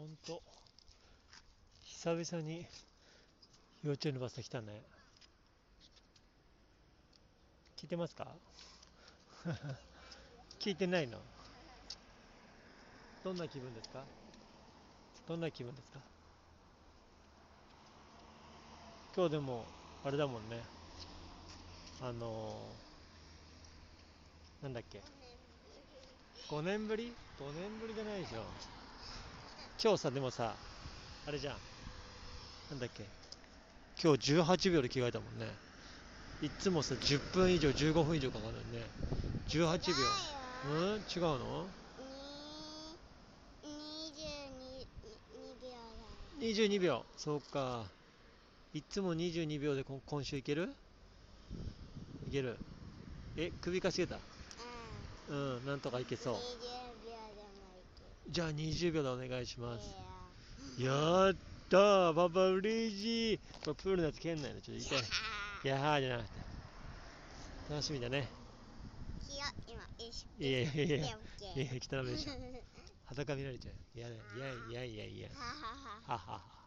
ほんと久々に幼稚園のバス来たね。聞いてますか？聞いてないの？どんな気分ですか？どんな気分ですか？今日でもあれだもんね。あのー、なんだっけ？5年ぶり ?5 年ぶりじゃないでしょ。今日さでもさあれじゃん。なんだっけ。今日18秒で着替えたもんね。いっつもさ10分以上15分以上かかるよね。18秒。うん？違うの？22秒そうか。いつも22秒でこ今週いける？いける。え首かしげた？うん。なんとかいけそうじゃあ20秒でお願いします。やったーパパ嬉しい。これプールのやつ蹴んないの？ちょっと痛いい。やーじゃなくて。楽しみだね。いやいやいやいや。いや汚めでしょ。裸見られちゃう。いやいやいやいやいやははは